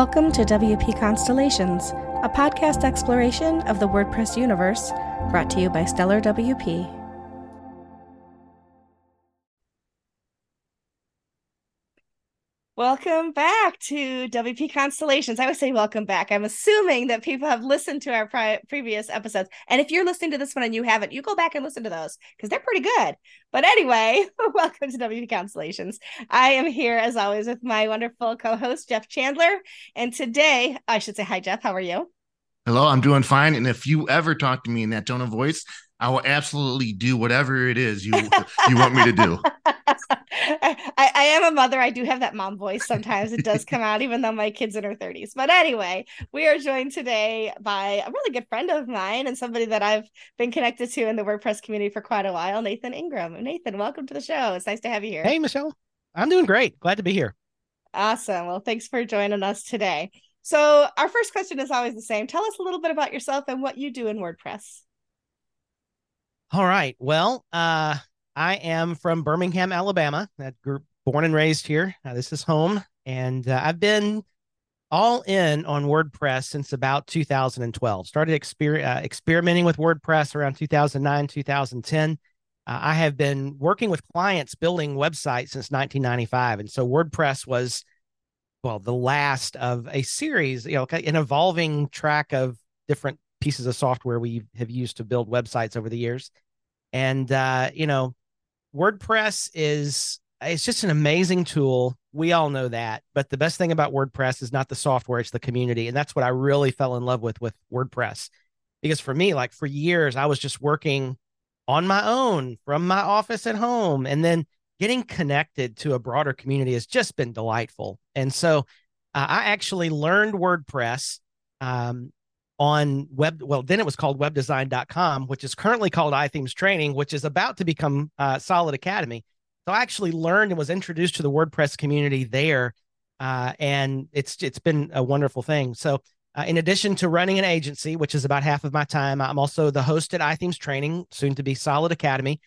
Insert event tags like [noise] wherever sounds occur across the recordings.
Welcome to WP Constellations, a podcast exploration of the WordPress universe brought to you by Stellar WP. Welcome back to WP Constellations. I would say welcome back. I'm assuming that people have listened to our pri- previous episodes. And if you're listening to this one and you haven't, you go back and listen to those because they're pretty good. But anyway, [laughs] welcome to WP Constellations. I am here as always with my wonderful co host, Jeff Chandler. And today, I should say, hi, Jeff. How are you? Hello, I'm doing fine. And if you ever talk to me in that tone of voice, I will absolutely do whatever it is you you want me to do. [laughs] I, I, am a mother. I do have that mom voice. Sometimes it does come out, even though my kid's in her 30s. But anyway, we are joined today by a really good friend of mine and somebody that I've been connected to in the WordPress community for quite a while, Nathan Ingram. Nathan, welcome to the show. It's nice to have you here. Hey, Michelle. I'm doing great. Glad to be here. Awesome. Well, thanks for joining us today. So, our first question is always the same. Tell us a little bit about yourself and what you do in WordPress. All right. Well, uh, I am from Birmingham, Alabama. That group born and raised here. Uh, this is home, and uh, I've been all in on WordPress since about 2012. Started exper- uh, experimenting with WordPress around 2009, 2010. Uh, I have been working with clients building websites since 1995, and so WordPress was, well, the last of a series, you know, an evolving track of different pieces of software we have used to build websites over the years. And uh, you know, WordPress is it's just an amazing tool. We all know that. But the best thing about WordPress is not the software, it's the community. And that's what I really fell in love with with WordPress. Because for me, like for years, I was just working on my own from my office at home. And then getting connected to a broader community has just been delightful. And so uh, I actually learned WordPress um, on web well then it was called webdesign.com which is currently called ithemes training which is about to become uh, solid academy so i actually learned and was introduced to the wordpress community there uh, and it's it's been a wonderful thing so uh, in addition to running an agency which is about half of my time i'm also the host at ithemes training soon to be solid academy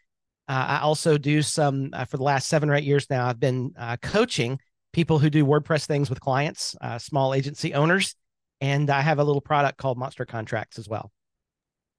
uh, i also do some uh, for the last seven or eight years now i've been uh, coaching people who do wordpress things with clients small agency owners and I have a little product called Monster Contracts as well.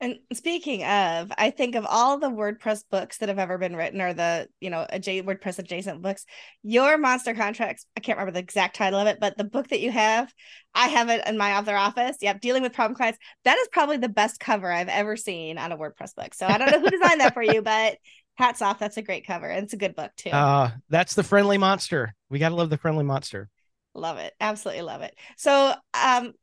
And speaking of, I think of all the WordPress books that have ever been written, or the you know WordPress adjacent books. Your Monster Contracts, I can't remember the exact title of it, but the book that you have, I have it in my other office. Yep, dealing with problem clients. That is probably the best cover I've ever seen on a WordPress book. So I don't know who designed that for you, [laughs] but hats off. That's a great cover. And it's a good book too. Uh, that's the friendly monster. We got to love the friendly monster. Love it. Absolutely love it. So, um,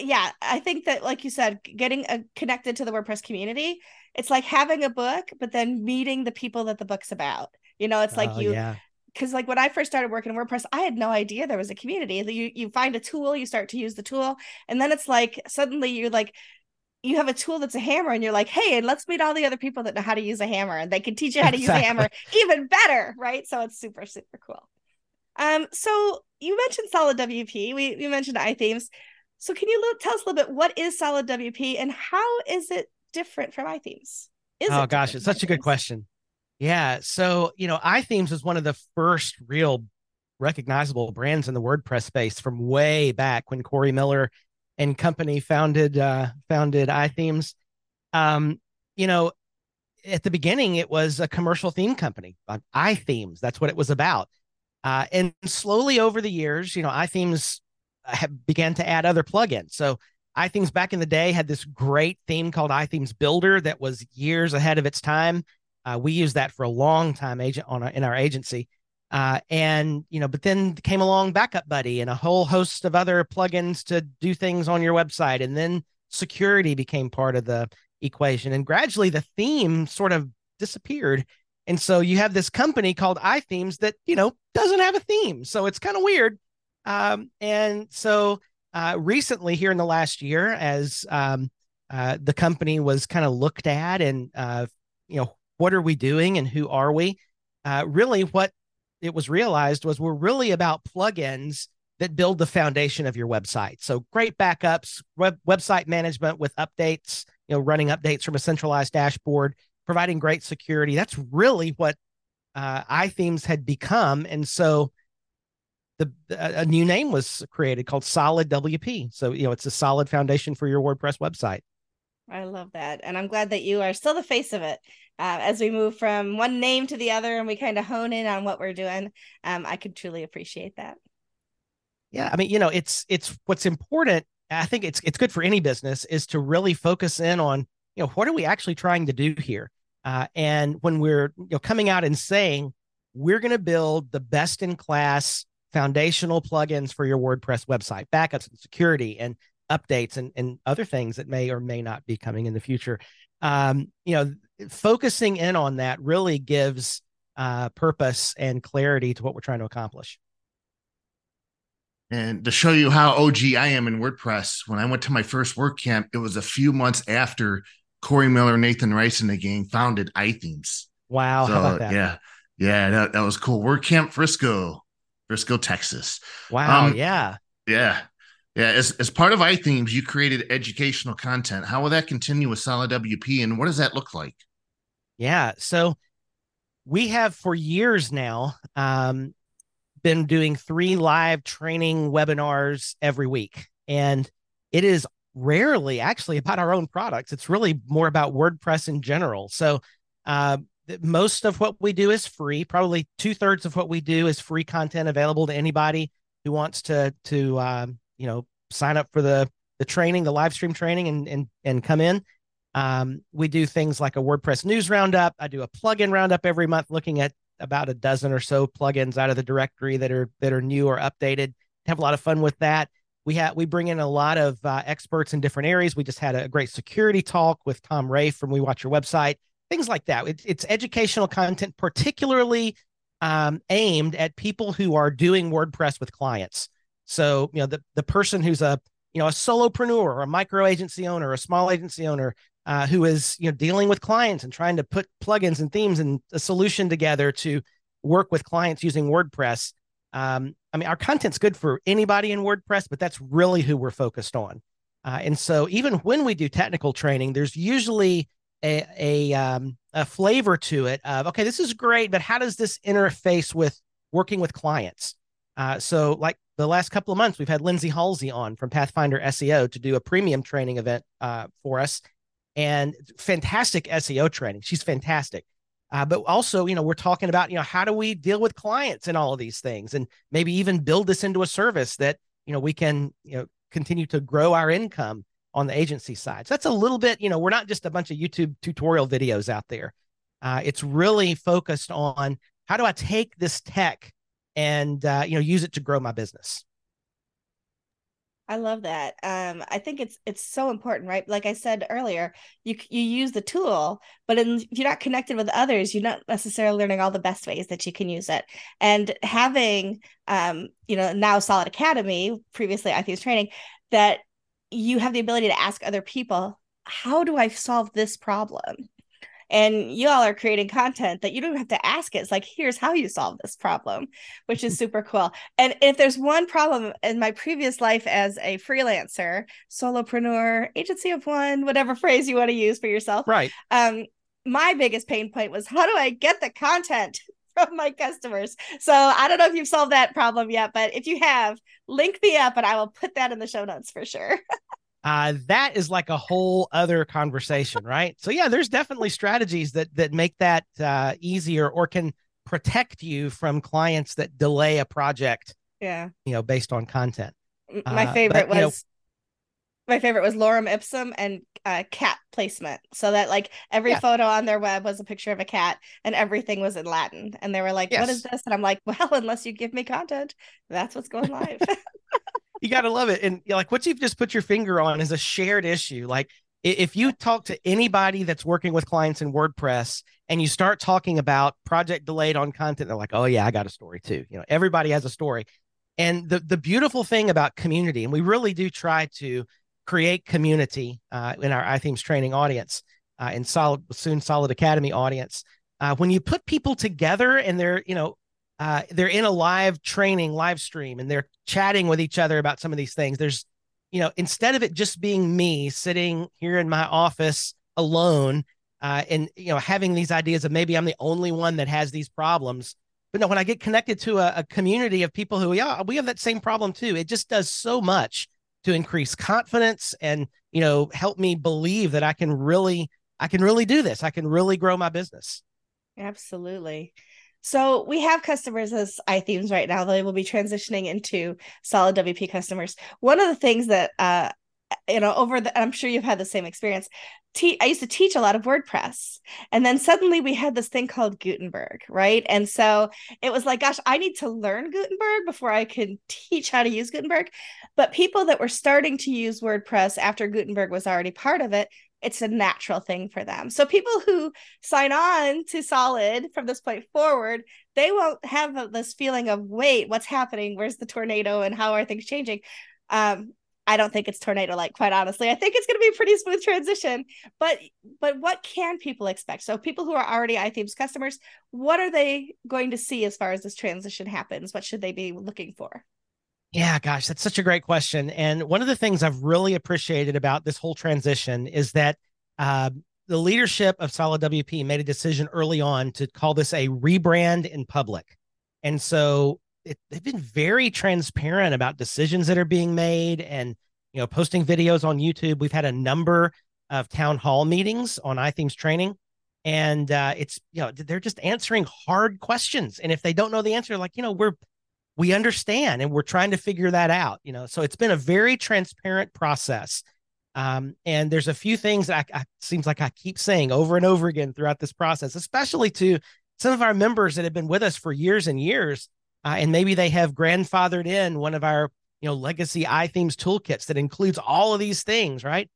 yeah, I think that, like you said, getting a, uh, connected to the WordPress community, it's like having a book, but then meeting the people that the book's about. You know, it's like oh, you, because like when I first started working in WordPress, I had no idea there was a community. You you find a tool, you start to use the tool, and then it's like suddenly you're like, you have a tool that's a hammer, and you're like, hey, and let's meet all the other people that know how to use a hammer, and they can teach you how to exactly. use a hammer even better, right? So it's super super cool. Um, so you mentioned Solid WP. We we mentioned iThemes. So can you tell us a little bit what is Solid WP and how is it different from iThemes? Is oh gosh, it's such a good question. Yeah. So, you know, iThemes was one of the first real recognizable brands in the WordPress space from way back when Cory Miller and company founded uh founded iThemes. Um, you know, at the beginning it was a commercial theme company, iThemes. That's what it was about. Uh, and slowly over the years, you know, iThemes began to add other plugins. So iThemes back in the day had this great theme called iThemes Builder that was years ahead of its time. Uh, we used that for a long time agent on our, in our agency. Uh, and you know, but then came along BackupBuddy and a whole host of other plugins to do things on your website, and then security became part of the equation. And gradually, the theme sort of disappeared. And so you have this company called iThemes that you know doesn't have a theme, so it's kind of weird. Um, and so uh, recently, here in the last year, as um, uh, the company was kind of looked at and, uh, you know, what are we doing and who are we? Uh, really, what it was realized was we're really about plugins that build the foundation of your website. So great backups, web, website management with updates, you know, running updates from a centralized dashboard, providing great security. That's really what uh, iThemes had become. And so the a new name was created called Solid WP. So you know it's a solid foundation for your WordPress website. I love that, and I'm glad that you are still the face of it. Uh, as we move from one name to the other, and we kind of hone in on what we're doing, um, I could truly appreciate that. Yeah, I mean, you know, it's it's what's important. I think it's it's good for any business is to really focus in on you know what are we actually trying to do here, uh, and when we're you know coming out and saying we're going to build the best in class foundational plugins for your WordPress website, backups and security and updates and, and other things that may or may not be coming in the future. Um, you know, focusing in on that really gives uh, purpose and clarity to what we're trying to accomplish. And to show you how OG I am in WordPress, when I went to my first WordCamp, it was a few months after Cory Miller, Nathan Rice, and the gang founded iThemes. Wow. So, yeah. Yeah, that, that was cool. WordCamp Frisco, Frisco, Texas. Wow. Um, yeah. Yeah. Yeah. As, as part of iThemes, you created educational content. How will that continue with Solid WP and what does that look like? Yeah. So we have for years now um, been doing three live training webinars every week. And it is rarely actually about our own products. It's really more about WordPress in general. So uh, most of what we do is free. Probably two thirds of what we do is free content available to anybody who wants to to um, you know sign up for the the training, the live stream training, and and and come in. Um, we do things like a WordPress news roundup. I do a plugin roundup every month, looking at about a dozen or so plugins out of the directory that are that are new or updated. Have a lot of fun with that. We have we bring in a lot of uh, experts in different areas. We just had a great security talk with Tom Ray from We Watch Your Website things like that. It, it's educational content, particularly um, aimed at people who are doing WordPress with clients. So, you know, the, the person who's a, you know, a solopreneur or a micro agency owner, a small agency owner uh, who is, you know, dealing with clients and trying to put plugins and themes and a solution together to work with clients using WordPress. Um, I mean, our content's good for anybody in WordPress, but that's really who we're focused on. Uh, and so, even when we do technical training, there's usually a a, um, a flavor to it of okay, this is great, but how does this interface with working with clients? Uh, so, like the last couple of months, we've had Lindsay Halsey on from Pathfinder SEO to do a premium training event uh, for us, and fantastic SEO training. She's fantastic. Uh, but also, you know, we're talking about, you know, how do we deal with clients and all of these things, and maybe even build this into a service that you know we can, you know, continue to grow our income on the agency side. So that's a little bit, you know, we're not just a bunch of YouTube tutorial videos out there. Uh, it's really focused on how do I take this tech and uh, you know use it to grow my business. I love that. Um, I think it's it's so important, right? Like I said earlier, you you use the tool, but in, if you're not connected with others, you're not necessarily learning all the best ways that you can use it. And having, um, you know, now Solid Academy, previously iThemes training, that you have the ability to ask other people, how do I solve this problem? And you all are creating content that you don't have to ask it. It's like, here's how you solve this problem, which is [laughs] super cool. And if there's one problem in my previous life as a freelancer, solopreneur, agency of one, whatever phrase you want to use for yourself. Right. Um, my biggest pain point was how do I get the content [laughs] from my customers. So I don't know if you've solved that problem yet, but if you have, link me up and I will put that in the show notes for sure. [laughs] uh, that is like a whole other conversation, right? So yeah, there's definitely strategies that that make that uh, easier or can protect you from clients that delay a project. Yeah, you know, based on content. My uh, favorite but, was my favorite was lorem ipsum and uh, cat placement. So that like every yeah. photo on their web was a picture of a cat and everything was in latin. And they were like yes. what is this? And i'm like well [laughs] unless you give me content that's what's going live. [laughs] You gotta love it. And like what you've just put your finger on is a shared issue. Like if you talk to anybody that's working with clients in wordpress and you start talking about project delayed on content they're like oh yeah i got a story too. You know everybody has a story. And the the beautiful thing about community and we really do try to create community uh, in our iThemes training audience uh, and solid soon solid academy audience uh, when you put people together and they're you know uh, they're in a live training live stream and they're chatting with each other about some of these things there's you know instead of it just being me sitting here in my office alone uh, and you know having these ideas of maybe i'm the only one that has these problems but no, when I get connected to a, a community of people who, yeah, we have that same problem too. It just does so much to increase confidence and you know help me believe that I can really I can really do this. I can really grow my business. Absolutely. So we have customers as iThemes right now. They will be transitioning into solid WP customers. One of the things that uh, you know over the i'm sure you've had the same experience te- i used to teach a lot of wordpress. And then suddenly we had this thing called gutenberg right? And so it was like gosh i need to learn gutenberg before i can teach how to use gutenberg. But people that were starting to use wordpress after gutenberg was already part of it it's a natural thing for them. So people who sign on to solid from this point forward they won't have this feeling of wait what's happening? Where's the tornado and how are things changing? Um, I don't think it's tornado like quite honestly. I think it's going to be a pretty smooth transition. But but what can people expect? So people who are already iThemes customers, what are they going to see as far as this transition happens? What should they be looking for? Yeah, gosh, that's such a great question. And one of the things I've really appreciated about this whole transition is that uh, the leadership of Solid WP made a decision early on to call this a rebrand in public. And so it, they've been very transparent about decisions that are being made and you know posting videos on youtube. We've had a number of town hall meetings on ithemes training and uh, it's you know they're just answering hard questions. And if they don't know the answer like you know we're we understand and we're trying to figure that out you know? So it's been a very transparent process. Um, and there's a few things that I, I seems like i keep saying over and over again throughout this process especially to some of our members that have been with us for years and years uh, and maybe they have grandfathered in one of our you know legacy iThemes toolkits that includes all of these things, right?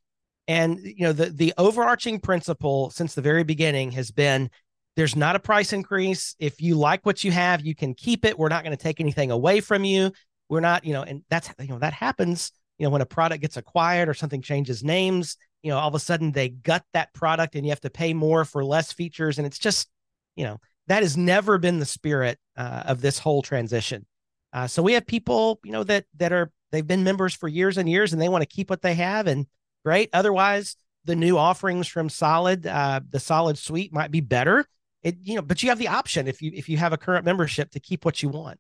And you know the the overarching principle since the very beginning has been there's not a price increase. If you like what you have, you can keep it. We're not going to take anything away from you. We're not, you know, and that's you know that happens. You know when a product gets acquired or something changes names, you know all of a sudden they gut that product and you have to pay more for less features, and it's just, you know, that has never been the spirit uh, of this whole transition. Uh, so we have people, you know, that that are they've been members for years and years, and they want to keep what they have, and great. Otherwise, the new offerings from Solid, uh, the Solid Suite might be better. It, you know, but you have the option if you if you have a current membership to keep what you want.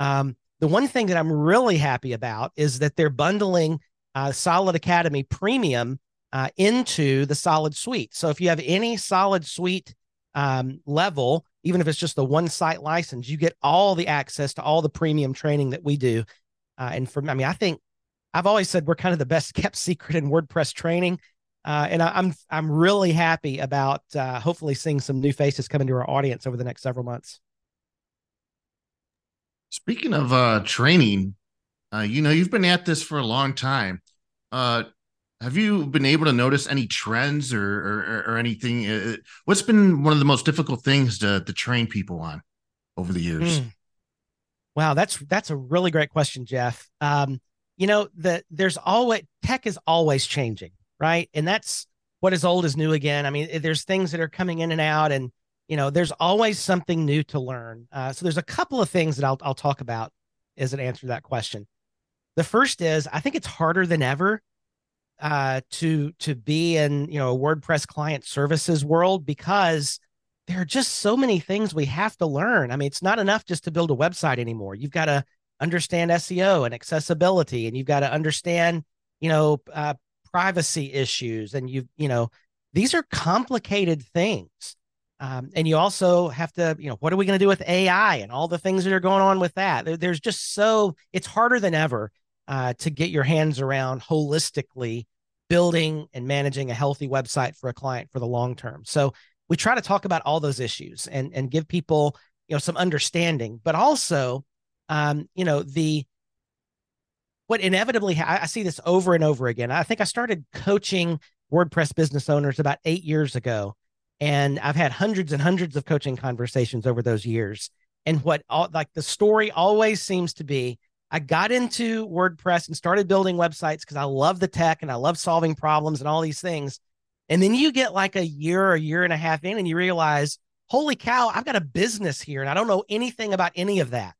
Um, the one thing that I'm really happy about is that they're bundling uh, Solid Academy Premium uh, into the Solid Suite. So if you have any Solid Suite um, level, even if it's just the one site license, you get all the access to all the premium training that we do. Uh, and for I mean, I think I've always said we're kind of the best [laughs] kept secret in WordPress training. Uh, and I, am I'm, I'm really happy about uh, hopefully seeing some new faces come into our audience over the next several months. Speaking of uh, training, uh, you know you've been at this for a long time. Uh, have you been able to notice any trends or or, or anything? Uh, what's been one of the most difficult things to to train people on over the years? Mm. Wow, that's that's a really great question, Jeff. Um, you know, the there's always tech is always changing, right? And that's what is old is new again. I mean, there's things that are coming in and out, and you know, there's always something new to learn. Uh, so there's a couple of things that I'll I'll talk about as an answer to that question. The first is I think it's harder than ever uh, to to be in you know a WordPress client services world because there are just so many things we have to learn. I mean, it's not enough just to build a website anymore. You've got to understand SEO and accessibility, and you've got to understand you know uh, privacy issues, and you you know these are complicated things. Um, and you also have to, you know, what are we going to do with AI and all the things that are going on with that? There, there's just so it's harder than ever uh, to get your hands around holistically building and managing a healthy website for a client for the long term. So we try to talk about all those issues and and give people you know some understanding, but also um, you know the what inevitably I, I see this over and over again. I think I started coaching WordPress business owners about eight years ago, and I've had hundreds and hundreds of coaching conversations over those years. And what all like the story always seems to be I got into WordPress and started building websites because I love the tech and I love solving problems and all these things. And then you get like a year or a year and a half in and you realize, holy cow, I've got a business here and I don't know anything about any of that.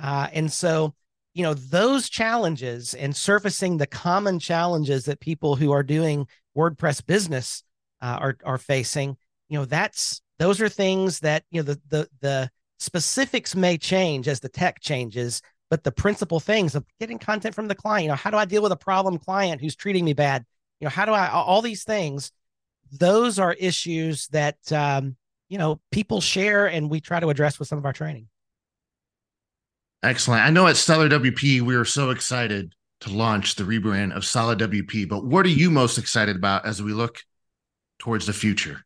Uh, and so, you know, those challenges and surfacing the common challenges that people who are doing WordPress business uh, are, are facing, you know, that's those are things that, you know, the, the, the, specifics may change as the tech changes, but the principal things of getting content from the client, you know, how do I deal with a problem client who's treating me bad? You know, how do I all these things? Those are issues that um, you know people share, and we try to address with some of our training. Excellent. I know at Stellar WP we are so excited to launch the rebrand of Solid WP, but what are you most excited about as we look towards the future?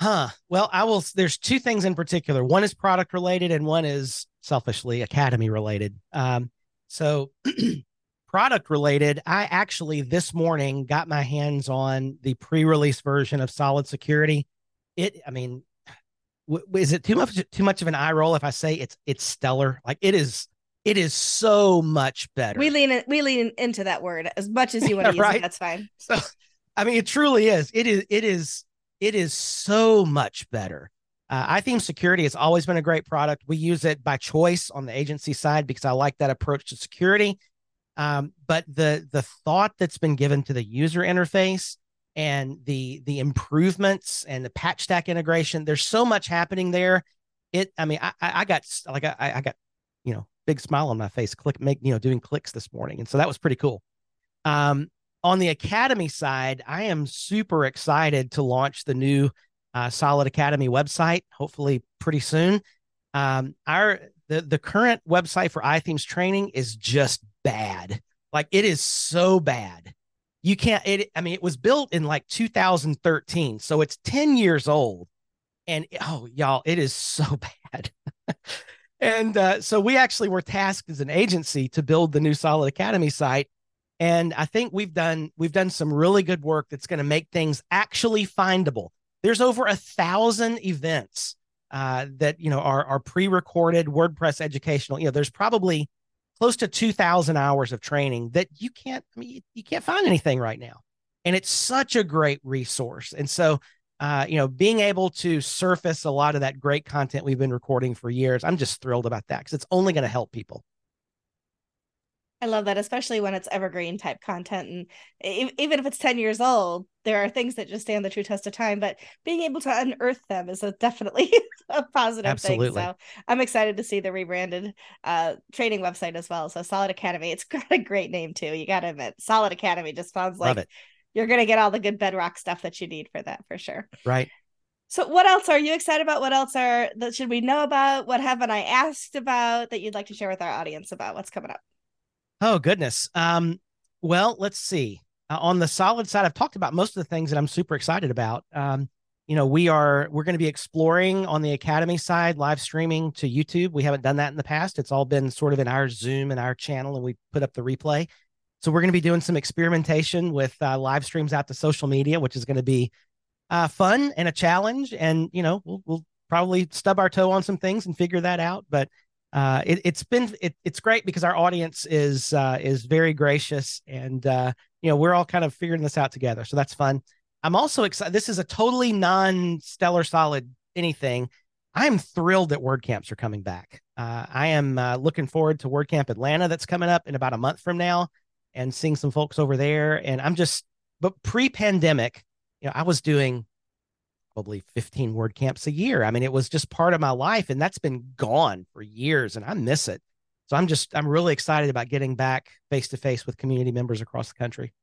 Huh. Well, I will. There's two things in particular. One is product related, and one is selfishly academy related. Um, so, [clears throat] product related, I actually this morning got my hands on the pre-release version of Solid Security. It, I mean, w- is it too much too much of an eye roll if I say it's it's stellar? Like it is. It is so much better. We lean we lean into that word as much as you want to [laughs] use right? it. That's fine. So, I mean, it truly is. It is. It is it is so much better. Uh, iThemes Security has always been a great product. We use it by choice on the agency side because I like that approach to security. Um, but the the thought that's been given to the user interface and the the improvements and the Patchstack integration, there's so much happening there. It, I mean, I I got like I I got you know big smile on my face, click make you know doing clicks this morning, and so that was pretty cool. Um, on the academy side, I am super excited to launch the new uh, Solid Academy website, hopefully pretty soon. Um, our the the current website for iThemes training is just bad. Like it is so bad. You can't it I mean it was built in like 2013, so it's 10 years old. And oh y'all, it is so [laughs] bad. and uh, so we actually were tasked as an agency to build the new Solid Academy site and i think we've done we've done some really good work that's going to make things actually findable. There's over a thousand events uh, that you know are, are pre-recorded wordpress educational you know there's probably close to 2000 hours of training that you can't i mean you can't find anything right now. And it's such a great resource. And so uh, you know being able to surface a lot of that great content we've been recording for years i'm just thrilled about that because it's only going to help people I love that, especially when it's evergreen type content. And even if it's 10 years old, there are things that just stand the true test of time, but being able to unearth them is a definitely [laughs] a positive Absolutely. thing. So I'm excited to see the rebranded uh, training website as well. So Solid Academy, it's [laughs] got a great name too. You got to admit, Solid Academy just sounds like you're going to get all the good bedrock stuff that you need for that for sure. Right. So what else are you excited about? What else are that should we know about? What haven't I asked about that you'd like to share with our audience about what's coming up? Oh goodness. Um, well, let's see. Uh, on the solid side, I've talked about most of the things that I'm super excited about. Um, you know, we are we're going to be exploring on the academy side, live streaming to YouTube. We haven't done that in the past. It's all been sort of in our Zoom and our channel, and we put up the replay. So we're going to be doing some experimentation with uh, live streams out to social media, which is going to be uh, fun and a challenge. And you know, we'll, we'll probably stub our toe on some things and figure that out. But uh, it, has been it, it's great because our audience is uh, is very gracious and uh, you know we're all kind of figuring this out together so that's fun. I'm also excited this is a totally non-stellar solid anything. I'm thrilled that wordcamps are coming back. Uh, i am uh, looking forward to wordcamp atlanta that's coming up in about a month from now and seeing some folks over there and i'm just but pre-pandemic you know i was doing probably 15 word camps a year. I mean, it was just part of my life and that's been gone for years and I miss it. So I'm just, I'm really excited about getting back face to face with community members across the country.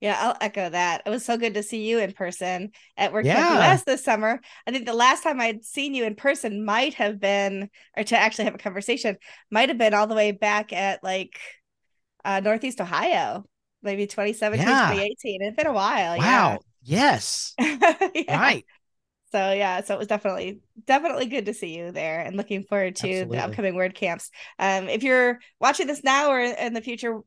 Yeah, I'll echo that. It was so good to see you in person at WordCamp yeah. US this summer. I think the last time I'd seen you in person might have been, or to actually have a conversation, might have been all the way back at like uh, Northeast Ohio, maybe 2017, yeah. 2018. It's been a while. Wow. Yeah. Yes. [laughs] yeah. Right. So yeah, so it was definitely definitely good to see you there, and looking forward to Absolutely. the upcoming WordCamps. Um, if you're watching this now or in the future,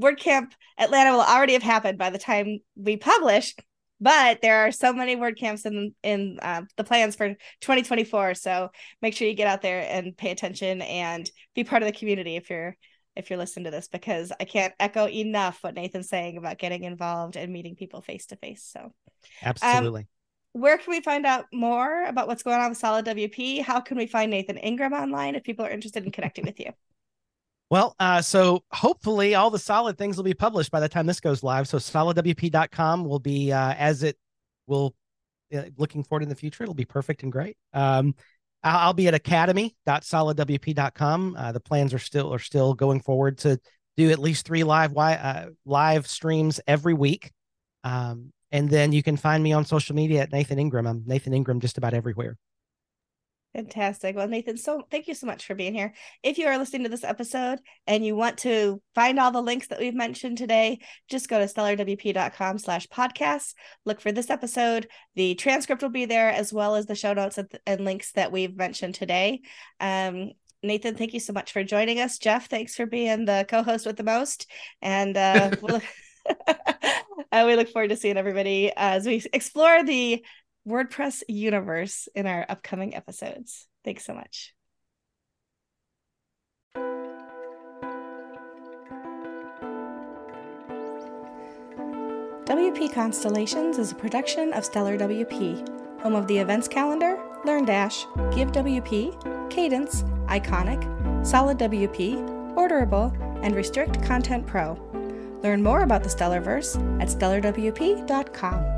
WordCamp Atlanta will already have happened by the time we publish. But there are so many WordCamps in in uh, the plans for 2024. So make sure you get out there and pay attention and be part of the community if you're if you're listening to this because I can't echo enough what Nathan's saying about getting involved and meeting people face to face. So, absolutely. Um, where can we find out more about what's going on with Solid WP? How can we find Nathan Ingram online if people are interested in connecting with you? [laughs] Well, uh, so hopefully all the solid things will be published by the time this goes live. So solidwp.com will be uh, as it will uh, looking forward in the future. It'll be perfect and great. Um, I'll, be at academy.solidwp.com. Uh, the plans are still are still going forward to do at least three live uh, live streams every week. Um, and then you can find me on social media at Nathan Ingram. I'm Nathan Ingram just about everywhere. Fantastic. Well, Nathan, so thank you so much for being here. If you are listening to this episode and you want to find all the links that we've mentioned today, just go to stellarwp.com slash podcasts. Look for this episode. The transcript will be there as well as the show notes and links that we've mentioned today. Um, Nathan, thank you so much for joining us. Jeff, thanks for being the co-host with the most. And uh, [laughs] we'll [laughs] uh, we look forward to seeing everybody as we explore the WordPress universe in our upcoming episodes. Thanks so much. WP Constellations is a production of Stellar WP, home of the events calendar, LearnDash, Give WP, Kadence, Iconic, Solid WP, Orderable, and Restrict Content Pro. Learn more about the Stellarverse at stellarwp.com.